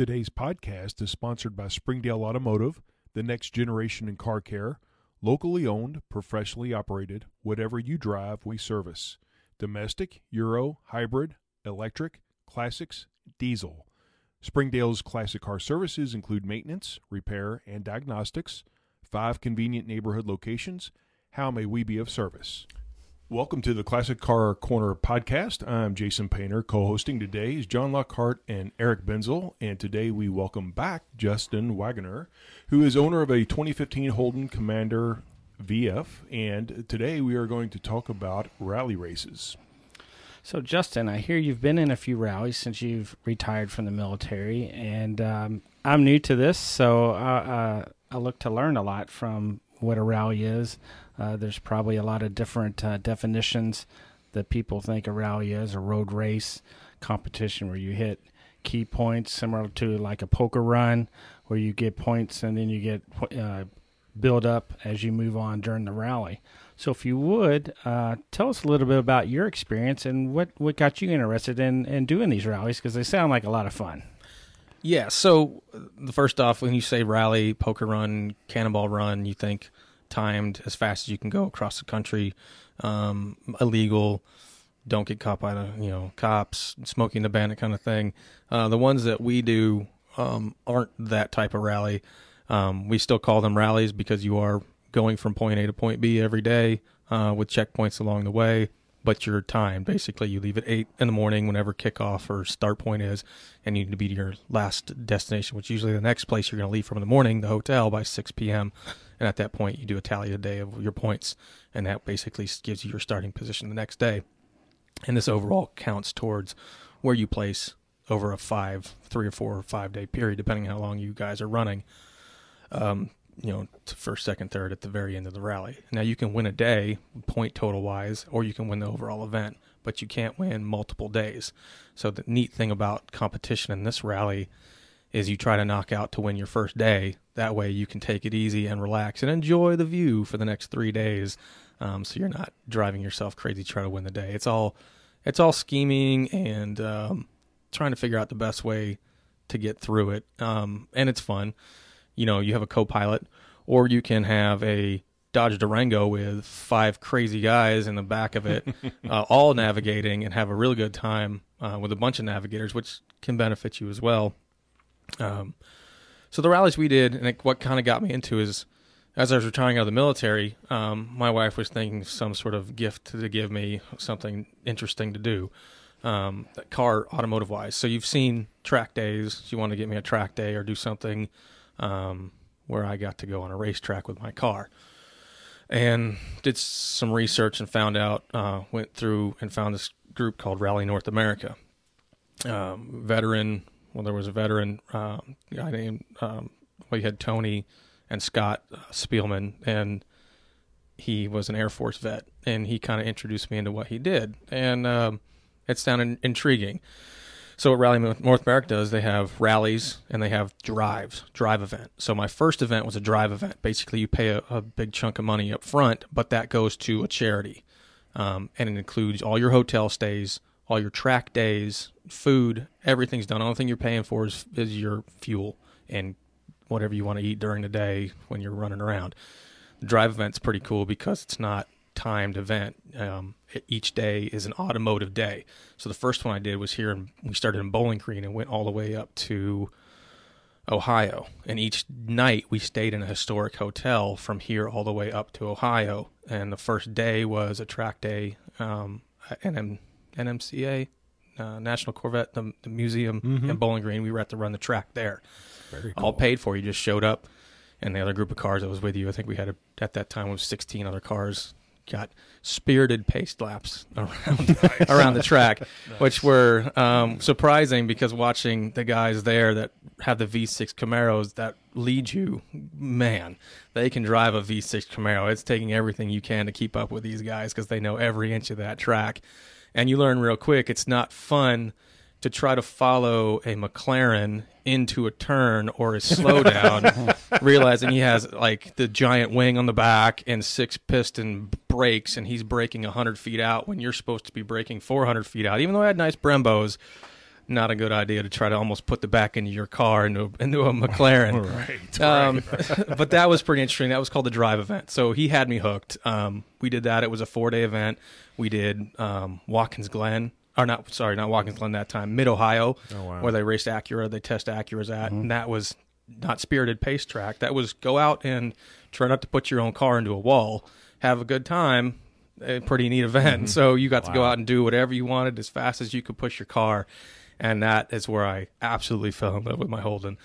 Today's podcast is sponsored by Springdale Automotive, the next generation in car care. Locally owned, professionally operated, whatever you drive, we service. Domestic, Euro, hybrid, electric, classics, diesel. Springdale's classic car services include maintenance, repair, and diagnostics. Five convenient neighborhood locations. How may we be of service? Welcome to the Classic Car Corner podcast. I'm Jason Painter. Co hosting today is John Lockhart and Eric Benzel. And today we welcome back Justin Wagoner, who is owner of a 2015 Holden Commodore VF. And today we are going to talk about rally races. So, Justin, I hear you've been in a few rallies since you've retired from the military, and um, I'm new to this, so uh, uh, I look to learn a lot from what a rally is. Uh, there's probably a lot of different uh, definitions that people think a rally is a road race competition where you hit key points, similar to like a poker run, where you get points and then you get uh, build up as you move on during the rally. So, if you would uh, tell us a little bit about your experience and what, what got you interested in, in doing these rallies because they sound like a lot of fun. Yeah. So, the first off, when you say rally, poker run, cannonball run, you think timed as fast as you can go across the country, um, illegal, don't get caught by the you know cops, smoking the bandit kind of thing. Uh, the ones that we do um, aren't that type of rally. Um, we still call them rallies because you are going from point A to point B every day uh, with checkpoints along the way but your time basically you leave at eight in the morning whenever kickoff or start point is and you need to be to your last destination which usually the next place you're going to leave from in the morning the hotel by 6 p.m and at that point you do a tally a day of your points and that basically gives you your starting position the next day and this overall counts towards where you place over a five three or four or five day period depending on how long you guys are running um, you know, first, second, third at the very end of the rally. Now you can win a day, point total wise, or you can win the overall event, but you can't win multiple days. So the neat thing about competition in this rally is you try to knock out to win your first day. That way you can take it easy and relax and enjoy the view for the next three days. Um, so you're not driving yourself crazy trying to win the day. It's all, it's all scheming and um, trying to figure out the best way to get through it. Um, and it's fun you know, you have a co-pilot, or you can have a Dodge Durango with five crazy guys in the back of it, uh, all navigating and have a really good time uh, with a bunch of navigators, which can benefit you as well. Um, so the rallies we did, and it, what kind of got me into is, as I was retiring out of the military, um, my wife was thinking some sort of gift to give me something interesting to do, um, car automotive wise. So you've seen track days. You want to get me a track day or do something um, where I got to go on a racetrack with my car. And did some research and found out, uh, went through and found this group called Rally North America. Um, veteran, well, there was a veteran uh, guy named, um, well, you had Tony and Scott uh, Spielman, and he was an Air Force vet, and he kind of introduced me into what he did. And um, it sounded intriguing. So what Rally North America does, they have rallies and they have drives, drive event. So my first event was a drive event. Basically, you pay a, a big chunk of money up front, but that goes to a charity, um, and it includes all your hotel stays, all your track days, food, everything's done. The only thing you're paying for is, is your fuel and whatever you want to eat during the day when you're running around. The drive event's pretty cool because it's not timed event. Um, each day is an automotive day. So the first one I did was here, and we started in Bowling Green and went all the way up to Ohio. And each night we stayed in a historic hotel from here all the way up to Ohio. And the first day was a track day, um, NM, NMCA, uh, National Corvette, the, the museum mm-hmm. in Bowling Green. We were at to run the track there. Cool. All paid for. You just showed up and the other group of cars that was with you. I think we had a, at that time was 16 other cars got spirited pace laps around around the track, nice. which were um, surprising because watching the guys there that have the V6 Camaros that lead you, man, they can drive a V6 Camaro. It's taking everything you can to keep up with these guys because they know every inch of that track, and you learn real quick. It's not fun to try to follow a McLaren into a turn or a slowdown, realizing he has like the giant wing on the back and six piston brakes, and he's braking 100 feet out when you're supposed to be braking 400 feet out. Even though I had nice Brembos, not a good idea to try to almost put the back into your car into a, into a McLaren. Right. Um, but that was pretty interesting. That was called the drive event. So he had me hooked. Um, we did that. It was a four day event. We did um, Watkins Glen, or not, sorry, not Watkins Glen that time, Mid Ohio, Oh, wow. where they raced Acura. They test Acuras at, and that was not spirited pace track. That was go out and try not to put your own car into a wall, have a good time. A pretty neat event. So you got to go out and do whatever you wanted as fast as you could push your car, and that is where I absolutely fell in love with my Holden.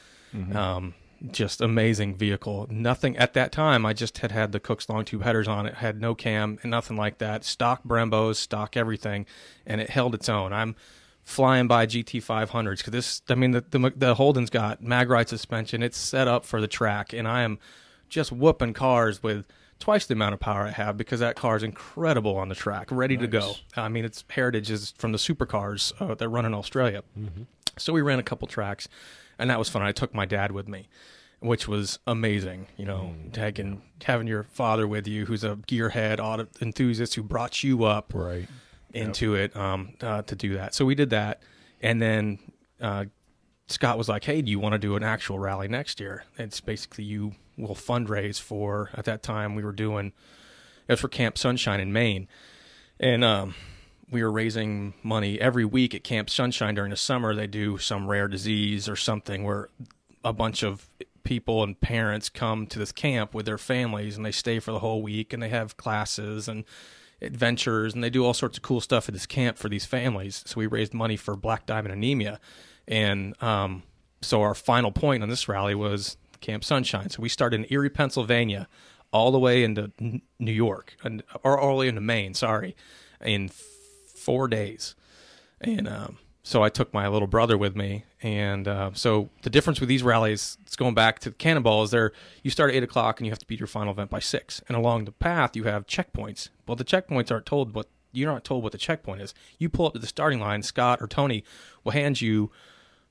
Um, just amazing vehicle. Nothing at that time. I just had had the Kooks long tube headers on it, had no cam and nothing like that. Stock Brembos, stock everything, and it held its own. I'm flying by GT 500s because this. I mean, the, the the Holden's got mag ride suspension. It's set up for the track, and I am just whooping cars with twice the amount of power I have because that car is incredible on the track, ready to go. I mean, its heritage is from the supercars uh, that run in Australia. So we ran a couple tracks, and that was fun. I took my dad with me, which was amazing. You know, taking having your father with you, who's a gearhead auto enthusiast who brought you up Right. into it um, uh, to do that. So we did that, and then uh, Scott was like, "Hey, do you want to do an actual rally next year?" It's basically you will fundraise for. At that time, we were doing it was for Camp Sunshine in Maine, and um, we were raising money every week at Camp Sunshine during the summer. They do some rare disease or something where a bunch of people and parents come to this camp with their families and they stay for the whole week and they have classes and adventures and they do all sorts of cool stuff at this camp for these families. So we raised money for black diamond anemia. And um, so our final point on this rally was Camp Sunshine. So we started in Erie, Pennsylvania, all the way into New York, or all the way into Maine, sorry, in four days. And um, so I took my little brother with me. And uh, so the difference with these rallies, it's going back to Cannonball, is there you start at eight o'clock and you have to beat your final event by six. And along the path you have checkpoints. Well, the checkpoints aren't told what you're not told what the checkpoint is. You pull up to the starting line, Scott or Tony will hand you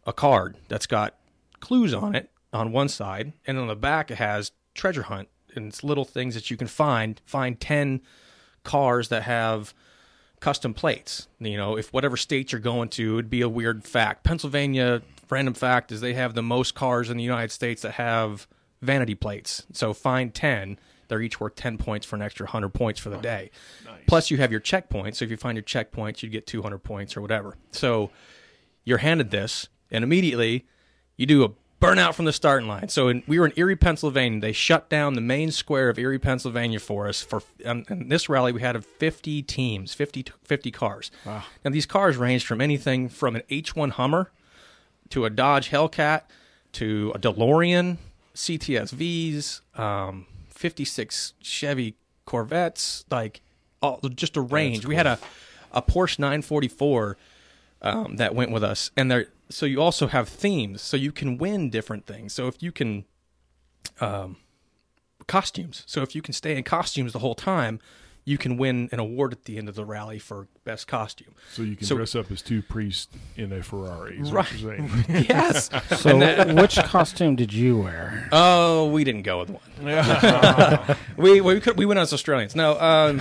a card that's got clues on it on one side, and on the back it has treasure hunt and it's little things that you can find. Find ten cars that have custom plates. You know, if whatever state you're going to, it'd be a weird fact. Pennsylvania, random fact is they have the most cars in the United States that have vanity plates. So find 10. They're each worth 10 points for an extra 100 points for the day. Nice. Plus, you have your checkpoints. So if you find your checkpoints, you'd get 200 points or whatever. So you're handed this, and immediately you do a burnout from the starting line. So in, we were in Erie, Pennsylvania. They shut down the main square of Erie, Pennsylvania for us. For and, and this rally, we had 50 teams, 50, 50 cars. Wow. Now these cars ranged from anything from an H1 Hummer to a Dodge Hellcat to a DeLorean, CTSVs, um, 56 Chevy Corvettes, like all, just a range. We had a a Porsche 944 um, that went with us, and there. So you also have themes, so you can win different things. So if you can, um, costumes. So if you can stay in costumes the whole time, you can win an award at the end of the rally for best costume. So you can So- dress up as two priests in a Ferrari. Is Right. What you're saying. yes. So, which costume did you wear? Oh, we didn't go with one. we we could we went as Australians. No, um,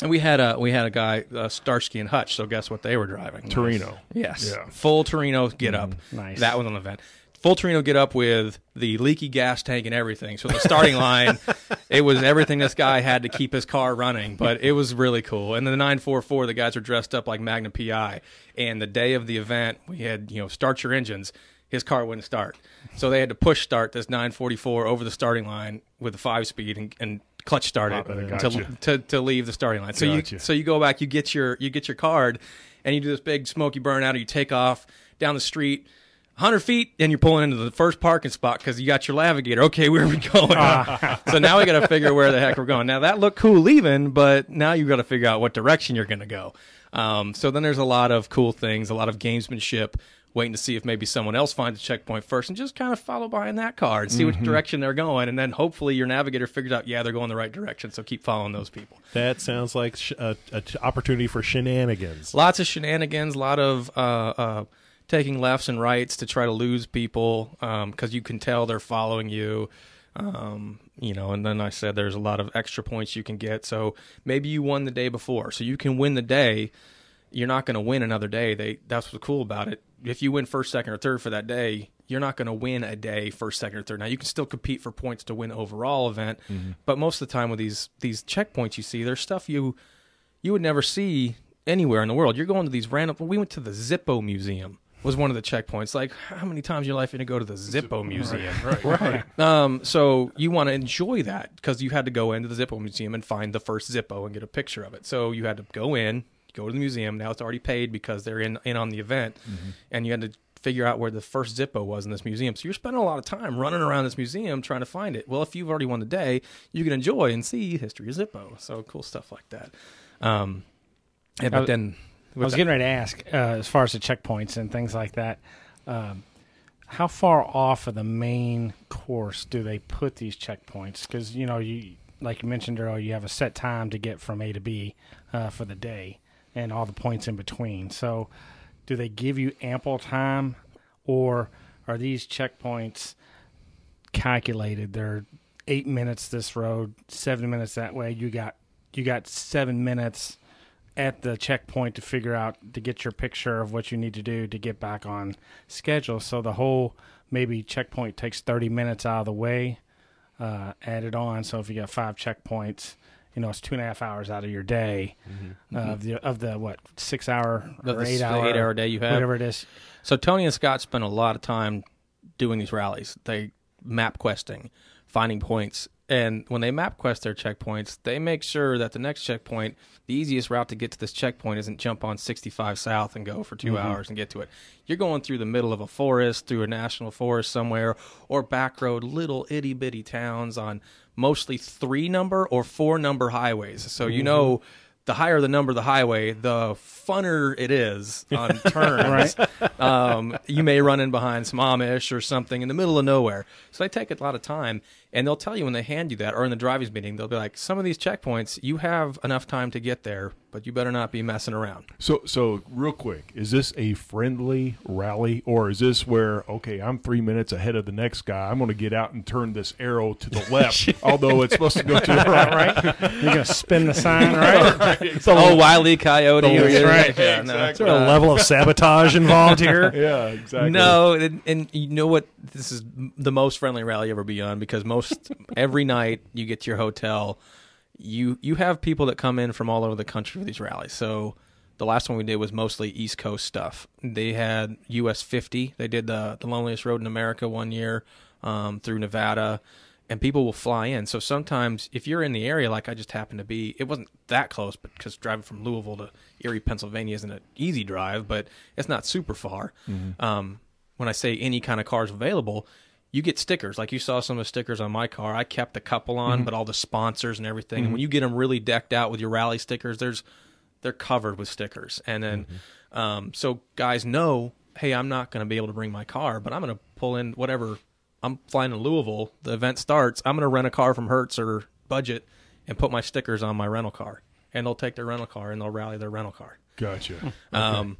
and we had a we had a guy uh, Starsky and Hutch. So guess what they were driving? Torino. Yes, Yeah. full Torino get up. nice. That was an event. Full Torino get up with the leaky gas tank and everything. So the starting line, it was everything this guy had to keep his car running. But it was really cool. And the 944, the guys were dressed up like Magnum PI. And the day of the event, we had you know start your engines. His car wouldn't start, so they had to push start this 944 over the starting line with a five speed and, and clutch start it uh, to, to to leave the starting line. So Gotcha. you so you go back, you get your you get your card, and you do this big smoky burnout, or you take off down the street. 100 feet, and you're pulling into the first parking spot because you got your navigator. Okay, where are we going? so now we got to figure where the heck we're going. Now that looked cool leaving, but now you got to figure out what direction you're going to go. Um, so then there's a lot of cool things, a lot of gamesmanship, waiting to see if maybe someone else finds a checkpoint first, and just kind of follow behind that car and see which direction they're going, and then hopefully your navigator figures out, yeah, they're going the right direction. So keep following those people. That sounds like sh- a, a t- opportunity for shenanigans. lots of shenanigans, a lot of uh, uh, taking lefts and rights to try to lose people because you can tell they're following you. Um, you know, and then I said there's a lot of extra points you can get. So maybe you won the day before, so you can win the day you're not going to win another day. They that's what's cool about it. If you win first, second, or third for that day, you're not going to win a day first, second, or third. Now you can still compete for points to win overall event, but most of the time with these these checkpoints you see, there's stuff you you would never see anywhere in the world. You're going to these random. We went to the Zippo Museum. Was one of the checkpoints. Like, how many times in your life are you going to go to the Zippo Museum? Right, right. Um, so you want to enjoy that because you had to go into the Zippo Museum and find the first Zippo and get a picture of it. So you had to go in, go to the museum. Now it's already paid because they're in in on the event, and you had to figure out where the first Zippo was in this museum. So you're spending a lot of time running around this museum trying to find it. Well, if you've already won the day, you can enjoy and see history of Zippo. So cool stuff like that. Um, and, I but then I was getting ready to ask, uh, as far as the checkpoints and things like that, um, how far off of the main course do they put these checkpoints? Because you know, you like you mentioned earlier, you have a set time to get from A to B uh, for the day, and all the points in between. So, do they give you ample time, or are these checkpoints calculated? They're eight minutes this road, seven minutes that way. You got you got seven minutes at the checkpoint to figure out to get your picture of what you need to do to get back on schedule. So the whole maybe checkpoint takes 30 minutes out of the way, uh, added on. So if you got five checkpoints, you know, it's two and a half hours out of your day uh, of the, of the, what, six hour or the eight hour, eight hour day you have. whatever it is. So Tony and Scott spent a lot of time doing these rallies. They map questing, finding points, and when they map quest their checkpoints, they make sure that the next checkpoint, the easiest route to get to this checkpoint, isn't jump on 65 South and go for 2 hours and get to it. You're going through the middle of a forest, through a national forest somewhere, or back road, little itty bitty towns on mostly three number or four number highways. So you know the higher the number of the highway, the funner it is on turns. um, you may run in behind some Amish or something in the middle of nowhere. So they take a lot of time, and they'll tell you when they hand you that, or in the drivers meeting, they'll be like, "Some of these checkpoints, you have enough time to get there, but you better not be messing around." So, so real quick, is this a friendly rally, or is this where okay, I'm three minutes ahead of the next guy? I'm going to get out and turn this arrow to the left, although it's supposed to go to the right. Right? You're going to spin the sign, right? oh, Wiley Coyote, That's yeah, right. yeah, no. Exactly. Is there a level of sabotage involved here? Yeah, exactly. No, and, and you know what? This is the most friendly rally you'll ever be on because most every night you get to your hotel, you you have people that come in from all over the country for these rallies. So the last one we did was mostly East Coast stuff. They had US 50. They did the the loneliest road in America one year um, through Nevada. And people will fly in. So sometimes, if you're in the area, like I just happened to be, it wasn't that close, but because driving from Louisville to Erie, Pennsylvania isn't an easy drive, but it's not super far. Um, when I say any kind of cars available, you get stickers. Like you saw some of the stickers on my car. I kept a couple on, but all the sponsors and everything. And when you get them really decked out with your rally stickers, there's they're covered with stickers. And then um, so guys know, hey, I'm not going to be able to bring my car, but I'm going to pull in whatever. I'm flying to Louisville. The event starts. I'm going to rent a car from Hertz or Budget and put my stickers on my rental car. And they'll take their rental car and they'll rally their rental car. Gotcha. Um,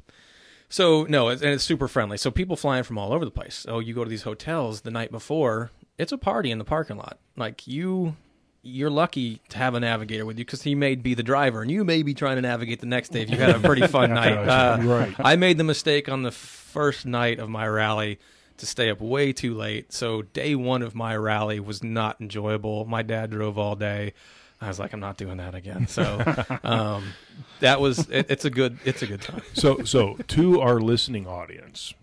so no, it's, and it's super friendly. So people flying from all over the place. Oh, you go to these hotels the night before. It's a party in the parking lot. Like you, you're lucky to have a navigator with you because he may be the driver, and you may be trying to navigate the next day if you had a pretty fun night. Uh, Right. I made the mistake on the first night of my rally to stay up way too late. So day one of my rally was not enjoyable. My dad drove all day. I was like, I'm not doing that again. So um, that was it, it's a good it's a good time. So, so to our listening audience,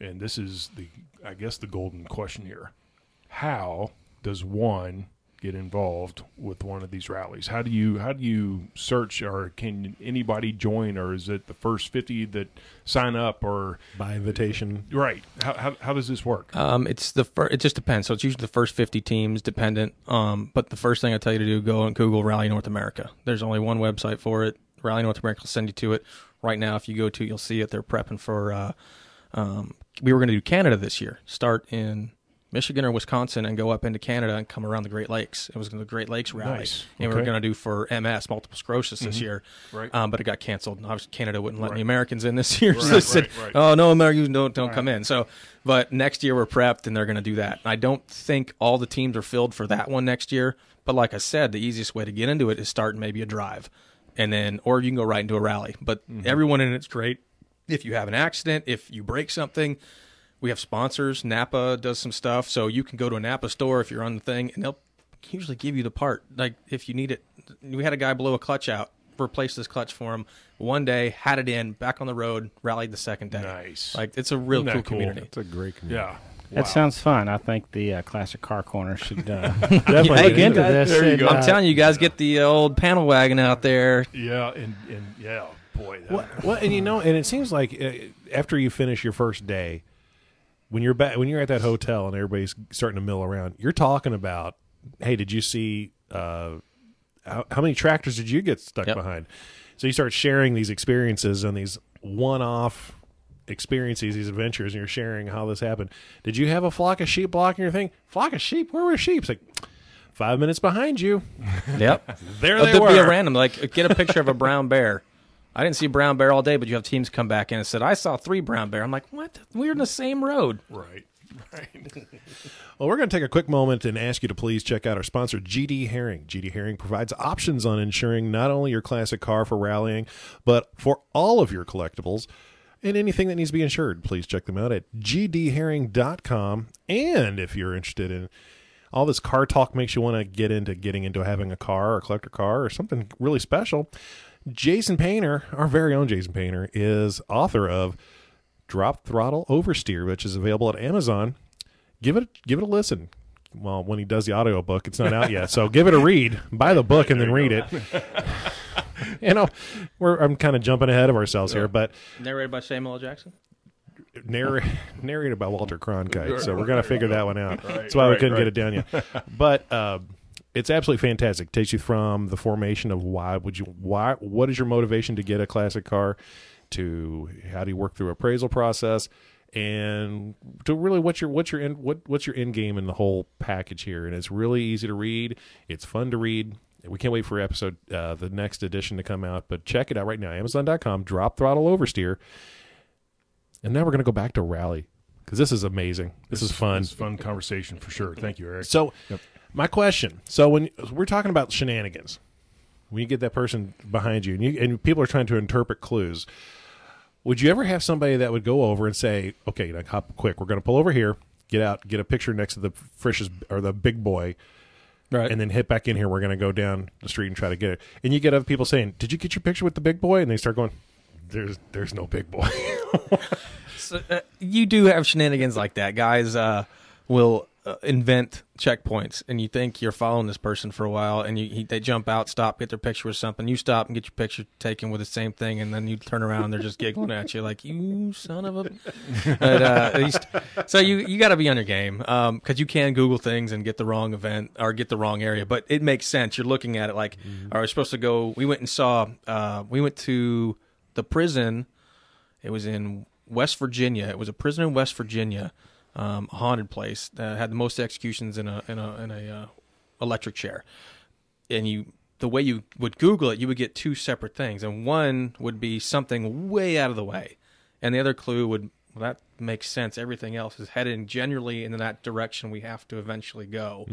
and this is the, I guess, the golden question here: How does one get involved with one of these rallies? How do you how do you search, or can anybody join, or is it the first fifty that sign up, or By invitation. right? How how, how does this work? Um, it's the fir- it just depends. So it's usually the first 50 teams dependent. Um, but the first thing I tell you to do, go and Google Rally North America. There's only one website for it. Rally North America will send you to it. Right now, if you go to, you'll see it. They're prepping for. Uh, um, we were going to do Canada this year. Start in Michigan or Wisconsin and go up into Canada and come around the Great Lakes. It was the Great Lakes rally, Nice. and we were going to do for MS, multiple sclerosis, this year. Right. Um, but it got canceled. Obviously, Canada wouldn't let Right. any Americans in this year, so Right, they said, right, right. "Oh no, Americans don't don't come in." So, but next year we're prepped, and they're going to do that. I don't think all the teams are filled for that one next year. But like I said, the easiest way to get into it is start maybe a drive. and then or you can go right into a rally. But Mm-hmm. everyone in it's great. If you have an accident, if you break something, we have sponsors. Napa does some stuff, so you can go to a Napa store if you're on the thing, and they'll usually give you the part like if you need it. We had a guy blow a clutch out, replaced this clutch for him one day, had it in, back on the road, rallied the second day. Nice. Like it's a real cool cool? community. It's a great community. Yeah. That Wow. sounds fun. I think the uh, classic car corner should uh, Definitely Hey, look into guys, this. there you and, go. uh, I'm telling you guys, get the uh, old panel wagon out there. Yeah, and and yeah, boy. That, Well, well, and you know, and it seems like uh, after you finish your first day, when you're back, when you're at that hotel and everybody's starting to mill around, you're talking about, hey, did you see uh, how, how many tractors did you get stuck Yep. behind? So you start sharing these experiences and these one-off experiences, these adventures, and you're sharing how this happened. Did you have a flock of sheep blocking your thing? Flock of sheep? Where were sheep? It's like five minutes behind you. Yep. There they there'd were. be a random like get a picture of a brown bear. I didn't see brown bear all day, but you have teams come back in and said I saw three brown bear. I'm like, what? We're in the same road. right. Right. Well, we're going to take a quick moment and ask you to please check out our sponsor, GD Herring. GD Herring provides options on insuring not only your classic car for rallying, but for all of your collectibles and anything that needs to be insured. Please check them out at gdherring.com. And if you're interested in all this car talk makes you want to get into getting into having a car or a collector car or something really special, Jason Painter, our very own Jason Painter, is author of Drop Throttle Oversteer, which is available at Amazon. Give it give it a listen. Well, when he does the audio book, it's not out yet. So give it a read. Buy the book and then read it. you know, we're I'm kind of jumping ahead of ourselves here, but Narrated by Samuel L. Jackson. narr- narrated by Walter Cronkite. So we're gonna figure that one out. That's why we couldn't get it done yet. But uh, it's absolutely fantastic. Takes you from the formation of why would you why what is your motivation to get a classic car to how do you work through appraisal process and to really what's your what's your end what what's your end game in the whole package here and it's really easy to read it's fun to read we can't wait for episode uh, the next edition to come out but check it out right now amazon.com drop throttle oversteer and now we're going to go back to rally because this is amazing this, is fun This is fun conversation for sure. Thank you, Eric. so, Yep. My question: so when we're talking about shenanigans, when you get that person behind you, and, you, and people are trying to interpret clues, would you ever have somebody that would go over and say, "Okay, like hop quick, we're going to pull over here, get out, get a picture next to the Frisch's or the big boy, Right. and then hit back in here. We're going to go down the street and try to get it." And you get other people saying, "Did you get your picture with the big boy?" And they start going, "There's, there's no big boy." So, uh, you do have shenanigans like that. Guys uh, will uh, invent checkpoints, and you think you're following this person for a while, and you, he, they jump out, stop, get their picture with something. You stop and get your picture taken with the same thing, and then you turn around, and they're just giggling at you like, "You son of a." But, uh, at least, so you you got to be on your game because you can Google things and get the wrong event or get the wrong area, but it makes sense. You're looking at it like, are we supposed to go? We went and saw. Uh, we went to the prison. It was in West Virginia. It was a prison in West Virginia, um, a haunted place that had the most executions in a in a in a uh, electric chair. And you, the way you would Google it, you would get two separate things, and one would be something way out of the way, and the other clue would well, that makes sense. Everything else is heading generally in that direction we have to eventually go.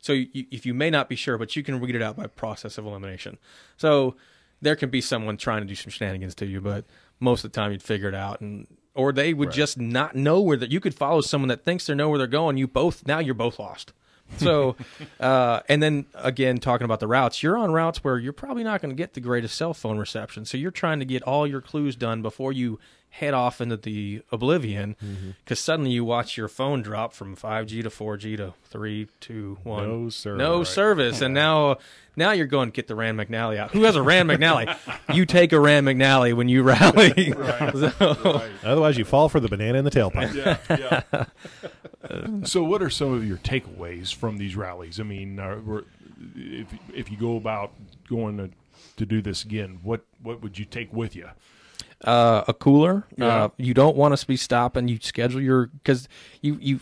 So you, if you may not be sure, but you can read it out by process of elimination. So there can be someone trying to do some shenanigans to you, but most of the time you'd figure it out, and or they would just not know where that you could follow someone that thinks they know where they're going. You both now you're both lost. So, uh, and then again, talking about the routes, you're on routes where you're probably not going to get the greatest cell phone reception. So you're trying to get all your clues done before you head off into the oblivion, because suddenly you watch your phone drop from 5G to 4G to three, two, one. No service. No Right. service, and now now you're going to get the Rand McNally out. Who has a Rand McNally? you take a Rand McNally when you rally. So- Otherwise, you fall for the banana in the tailpipe. yeah, yeah. so, what are some of your takeaways from these rallies? I mean, uh, we're- if if you go about going to, to do this again, what what would you take with you? Uh, a cooler. Yeah. Uh, you don't want us to be stopping. You schedule your because you you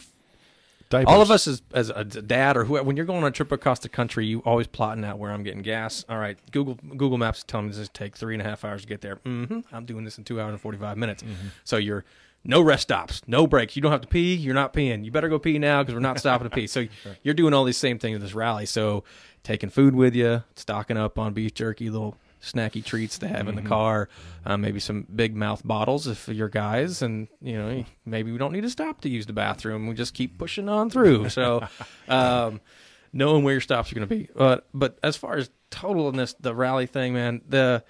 Diapers. all of us as as a dad or whoever when you're going on a trip across the country, you always plotting out where I'm getting gas. All right, Google Google Maps is telling me this is take three and a half hours to get there. Mm-hmm. I'm doing this in two hours and forty five minutes. So you're no rest stops, no breaks. You don't have to pee. You're not peeing. You better go pee now because we're not stopping to pee. So you're doing all these same things at this rally. So taking food with you, stocking up on beef jerky, little snacky treats to have in the car, uh, maybe some big mouth bottles if you're guys, and you know maybe we don't need to stop to use the bathroom. We just keep pushing on through. So, um, knowing where your stops are going to be. But but as far as total in this the rally thing, man, the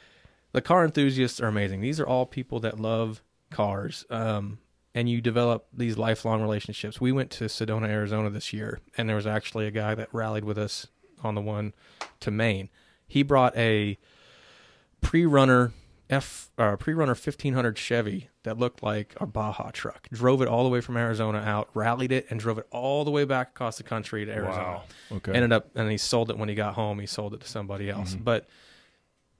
the car enthusiasts are amazing. These are all people that love cars. Um, and you develop these lifelong relationships. We went to Sedona, Arizona this year, and there was actually a guy that rallied with us on the one to Maine. He brought a pre-runner F uh, pre-runner 1500 Chevy that looked like a Baja truck. Drove it all the way from Arizona out, rallied it, and drove it all the way back across the country to Arizona. Wow. Okay. Ended up, and he sold it when he got home. He sold it to somebody else, but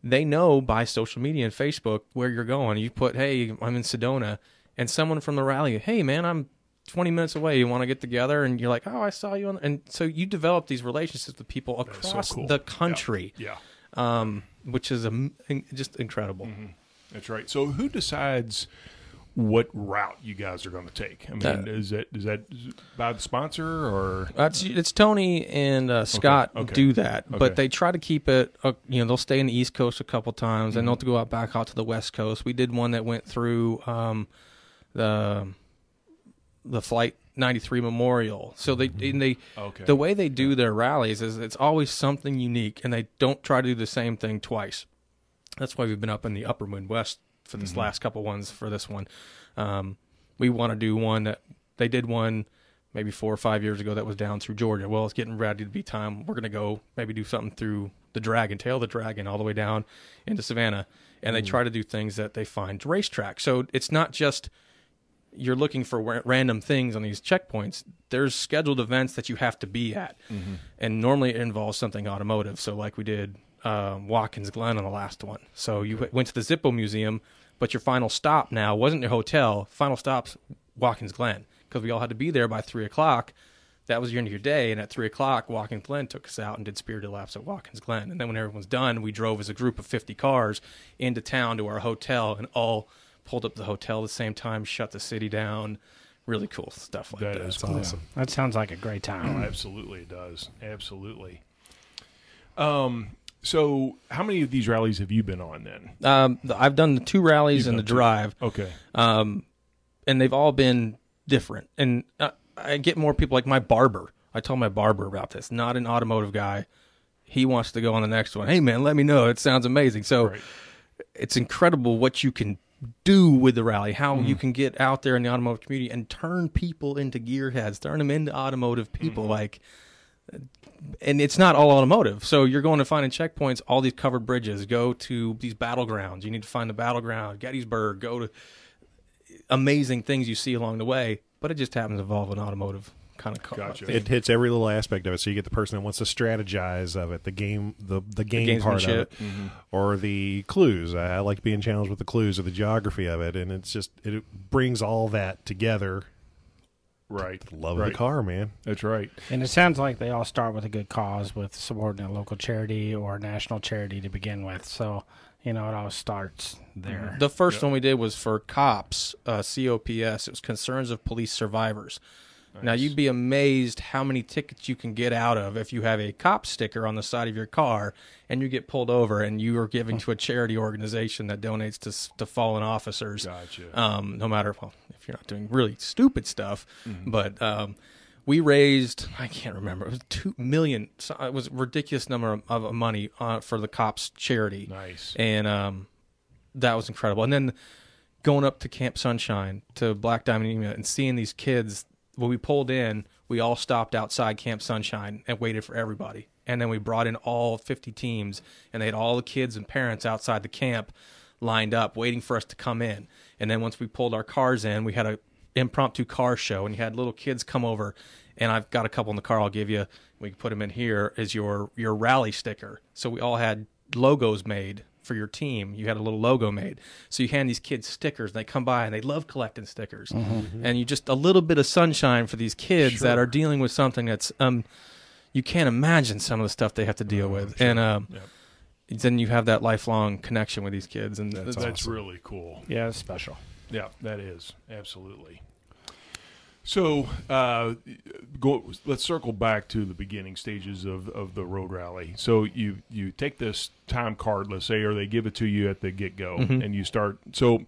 they know by social media and Facebook where you're going. You put, "Hey, I'm in Sedona," and someone from the rally, "Hey, man, I'm 20 minutes away. You want to get together?" And you're like, "Oh, I saw you," on and so you develop these relationships with people is so across cool. the Yeah. country, yeah. um, which is am- just incredible. That's right. So who decides what route you guys are going to take? I mean, Uh, is that is that by the sponsor or Uh, it's, it's Tony and uh, Scott okay. do that, Okay. but they try to keep it. Uh, you know, they'll stay in the East Coast a couple times, and they'll Mm-hmm. go out back out to the West Coast. We did one that went through um, the the Flight 93 Memorial. So they and they Mm-hmm. Okay. the way they do their rallies is it's always something unique, and they don't try to do the same thing twice. That's why we've been up in the Upper Midwest for this last couple ones. For this one, um, we want to do one that they did one maybe four or five years ago that was down through Georgia. Well, it's getting ready to be time. We're going to go maybe do something through the Dragon, Tail the Dragon, all the way down into Savannah, and they try to do things that they find racetrack. So it's not just you're looking for random things on these checkpoints. There's scheduled events that you have to be at, and normally it involves something automotive. So, like we did uh, Watkins Glen on the last one. So you went to the Zippo Museum, but your final stop now wasn't your hotel. Final stop's Watkins Glen because we all had to be there by three o'clock. That was your end of your day, and at three o'clock, Watkins Glen took us out and did spirited laps at Watkins Glen. And then when everyone's done, we drove as a group of fifty cars into town to our hotel, and all pulled up the hotel at the same time, shut the city down. Really cool stuff like that. That is cool. awesome. That sounds like a great Oh, time. absolutely, it does. Absolutely. Um. So, how many of these rallies have you been on then? Um, I've done the two rallies You've and the two. drive, Okay. um, and they've all been different. And uh, I get more people like my barber. I told my barber about this. Not an automotive guy. He wants to go on the next one. Hey man, let me know. It sounds amazing. So Right. it's incredible what you can do with the rally. How Mm-hmm. you can get out there in the automotive community and turn people into gearheads, turn them into automotive people. Mm-hmm. Like and it's not all automotive. So you're going to find in checkpoints all these covered bridges. Go to these battlegrounds. You need to find the battleground, Gettysburg. Go to amazing things you see along the way. But it just happens to involve an automotive kind of car. Gotcha. It hits every little aspect of it. So you get the person that wants to strategize of it, the game, the the game part of gamesmanship. it, or the clues. I, I like being challenged with the clues or the geography of it, and it's just it brings all that together. Right. Love right. of the car, man. That's right. And it sounds like they all start with a good cause with supporting a local charity or national charity to begin with. So, you know, it all starts there. The first one we did was for cops, uh, COPS. It was Concerns of Police Survivors. Now you'd be amazed how many tickets you can get out of if you have a cop sticker on the side of your car and you get pulled over and you are giving to a charity organization that donates to to fallen officers. Gotcha. Um, no matter well, if you're not doing really stupid stuff, but um, we raised I can't remember it was two million. so- It was a ridiculous number of, of money uh, for the cops charity Nice. and um, that was incredible. And then going up to Camp Sunshine to Black Diamond and seeing these kids. When we pulled in, we all stopped outside Camp Sunshine and waited for everybody. And then we brought in all 50 teams, and they had all the kids and parents outside the camp lined up, waiting for us to come in. And then once we pulled our cars in, we had a impromptu car show, and you had little kids come over. And I've got a couple in the car. I'll give you. We can put them in here as your your rally sticker. So we all had logos made for your team. You had a little logo made. So you hand these kids stickers and they come by and they love collecting stickers. And you just a little bit of sunshine for these kids that are dealing with something that's um you can't imagine some of the stuff they have to deal with. And um Yep. then you have that lifelong connection with these kids and That's, that's really cool. Yeah, it's special. Yeah, that is absolutely. So, uh, go. Let's circle back to the beginning stages of, of the road rally. So you you take this time card, let's say, or they give it to you at the get go, and you start. So,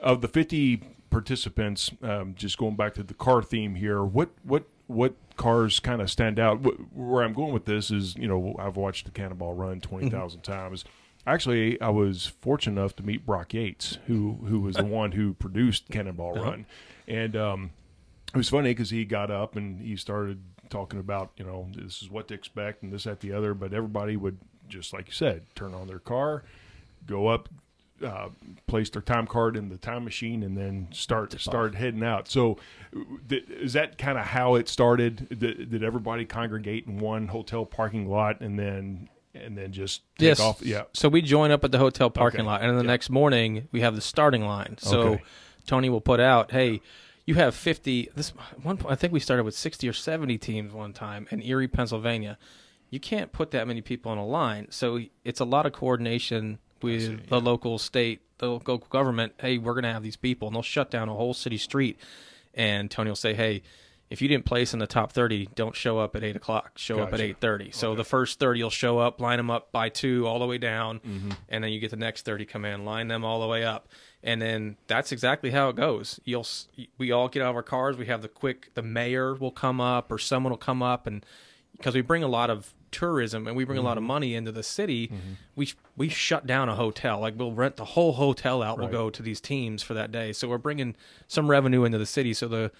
of the fifty participants, um, just going back to the car theme here, what what what cars kind of stand out? Where I'm going with this is, you know, I've watched the Cannonball run twenty times. Actually, I was fortunate enough to meet Brock Yates, who who was the one who produced Cannonball Run, and um, it was funny because he got up and he started talking about you know this is what to expect and this that the other but everybody would just like you said turn on their car go up uh, place their time card in the time machine and then start start heading out so th- is that kind of how it started did, did everybody congregate in one hotel parking lot and then and then just take Yes. off yeah So we join up at the hotel parking Okay. lot, and then the Yeah. next morning we have the starting line. So Okay. Tony will put out, "Hey, you have 50." This one, point, I think we started with 60 or 70 teams one time in Erie, Pennsylvania. You can't put that many people on a line, so it's a lot of coordination with the local, state, the local government. Hey, we're going to have these people, and they'll shut down a whole city street. And Tony will say, "Hey." If you didn't place in the top thirty, don't show up at eight o'clock. Show up at Gotcha. eight thirty. So the first thirty you'll show up, line them up by two all the way down, Mm-hmm. and then you get the next thirty come in, line them all the way up, and then that's exactly how it goes. You'll we all get out of our cars. We have the quick. The mayor will come up, or someone will come up, and because we bring a lot of tourism and we bring a Mm-hmm. lot of money into the city, we sh- we shut down a hotel. Like we'll rent the whole hotel out. We'll go to these teams for that day. So we're bringing some revenue into the city. So the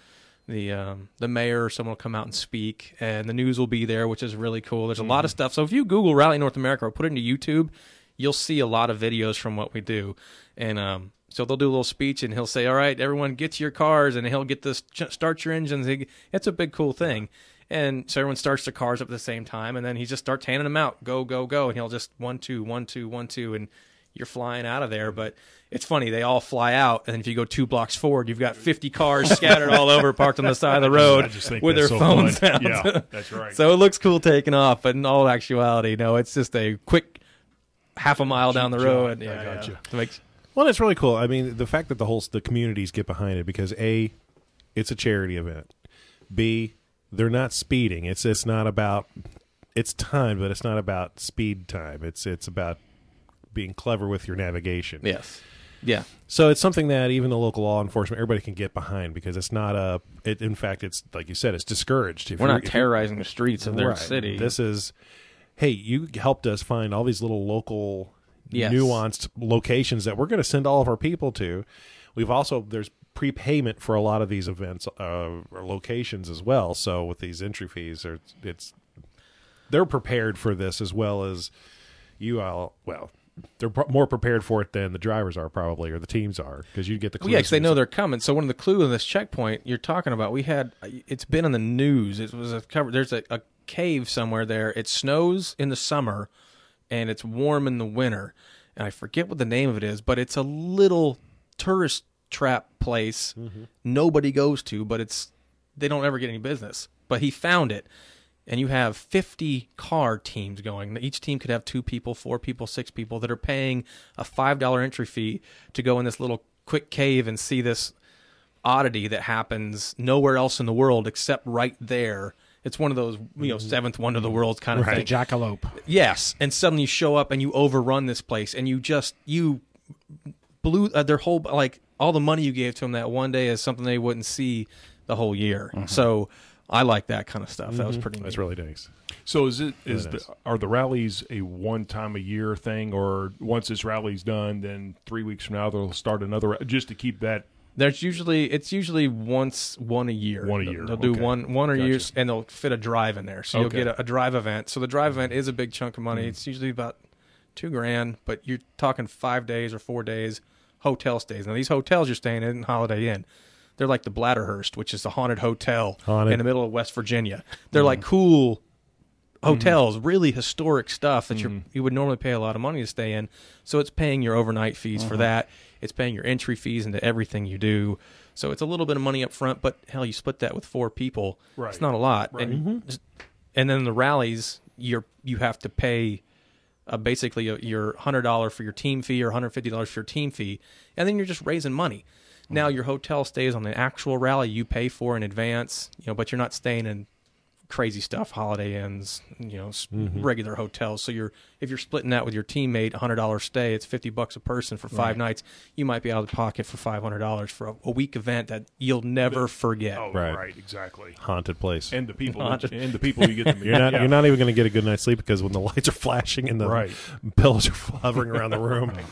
the um, the mayor or someone will come out and speak, and the news will be there, which is really cool. There's a lot of Mm-hmm. stuff. So if you Google Rally North America or put it into YouTube, you'll see a lot of videos from what we do, and um, so they'll do a little speech, and he'll say, "All right, everyone, get to your cars," and he'll get this start your engines. It's a big cool thing. And so everyone starts their cars up at the same time, and then he just starts handing them out, go, go, go, and he'll just one, two, one, two, one, two, and you're flying out of there. But it's funny, they all fly out, and if you go two blocks forward, you've got 50 cars scattered all over, parked on the side of the road I just with their so phones fun. out. yeah that's right So it looks cool taking off, but in all actuality, no, it's just a quick half a mile down the Jog. road. I Yeah, gotcha. yeah. To make- Well, it's really cool. I mean, the fact that the whole the communities get behind it because a, it's a charity event. B, they're not speeding. It's it's not about it's time, but it's not about speed time. It's it's about being clever with your navigation. yes. Yeah. So it's something that even the local law enforcement, everybody can get behind because it's not a. It, in fact, it's like you said, it's discouraged. If We're you're- not terrorizing the streets of their Right. city. This is, hey, you helped us find all these little local, Yes. nuanced locations that we're going to send all of our people to. We've also there's prepayment for a lot of these events uh, or locations as well. So with these entry fees, it's they're prepared for this as well as you all. Well, they're pro- more prepared for it than the drivers are probably or the teams are because you get the Well, yeah, clues 'cause they know they're coming. So one of the clues in this checkpoint you're talking about, we had it's been in the news. It was a cover. There's a, a cave somewhere there. It snows in the summer, and it's warm in the winter. And I forget what the name of it is, but it's a little tourist trap place mm-hmm. nobody goes to, but it's they don't ever get any business. But he found it, and you have 50 car teams going. Each team could have two people, four people, six people that are paying a five dollar entry fee to go in this little quick cave and see this oddity that happens nowhere else in the world except right there. It's one of those you know seventh wonder of the world kind of The thing. jackalope. Yes, and suddenly you show up and you overrun this place, and you just you blew uh, their whole like all the money you gave to them that one day is something they wouldn't see the whole year. So I like that kind of stuff. That was pretty. That's neat. really nice. So is it is Really nice. the, are the rallies a one time a year thing, or once this rally's done, then three weeks from now they'll start another just to keep that? There's usually it's usually once one a year. One a They'll- year, They'll do okay. one one a Gotcha. year, and they'll fit a drive in there. So you'll Mm-hmm. get a, a drive event. So the drive event is a big chunk of money. It's usually about two grand, but you're talking five days or four days hotel stays. Now these hotels you're staying in Holiday Inn, they're like the Blennerhassett, which is a haunted hotel Haunted. in the middle of West Virginia. Mm-hmm. They're like cool hotels, really historic stuff that you you would normally pay a lot of money to stay in. So it's paying your overnight fees for that. It's paying your entry fees into everything you do. So it's a little bit of money up front, but hell, you split that with four people. Right. It's not a lot. Right. And just- and then the rallies, you're you have to pay uh, basically a, your hundred dollar for your team fee or hundred fifty dollars for your team fee, and then you're just raising money. Mm-hmm. Now your hotel stays on the actual rally you pay for in advance, you know, but you're not staying in crazy stuff, Holiday Inns, you know, s mm-hmm. regular hotels. So you're if you're splitting that with your teammate, hundred dollar stay, it's fifty bucks a person for five nights. You might be out of pocket for five hundred dollars for a, a week event that you'll never forget. Oh, Right. right. exactly. Haunted place. And the people, Haunted. and the people you get to meet. You're not Yeah. you're not even going to get a good night's sleep because when the lights are flashing and the Right. pillows are hovering around the room.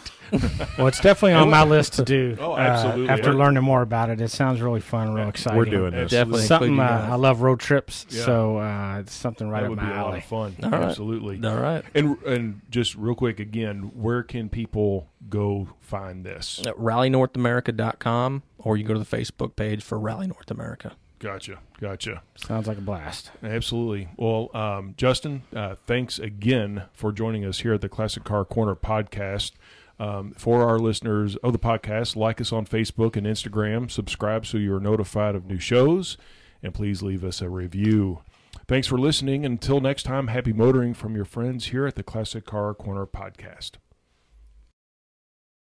Well, it's definitely on my list to do. Oh, uh, absolutely. after Yeah. learning more about it, it sounds really fun, real exciting. We're doing this. Definitely something. Uh. I love road trips, Yeah. so uh, it's something right that up would my be a lot alley. of fun. All right. Absolutely. All right. And and just real quick again, where can people go find this? At rallynorthamerica.com or you go to the Facebook page for Rally North America. Gotcha, gotcha. Sounds like a blast. Absolutely. Well, um, Justin, uh, thanks again for joining us here at the Classic Car Corner podcast. Um, for our listeners of the podcast, like us on Facebook and Instagram, subscribe so you are notified of new shows, and please leave us a review. Thanks for listening. Until next time, happy motoring from your friends here at the Classic Car Corner podcast.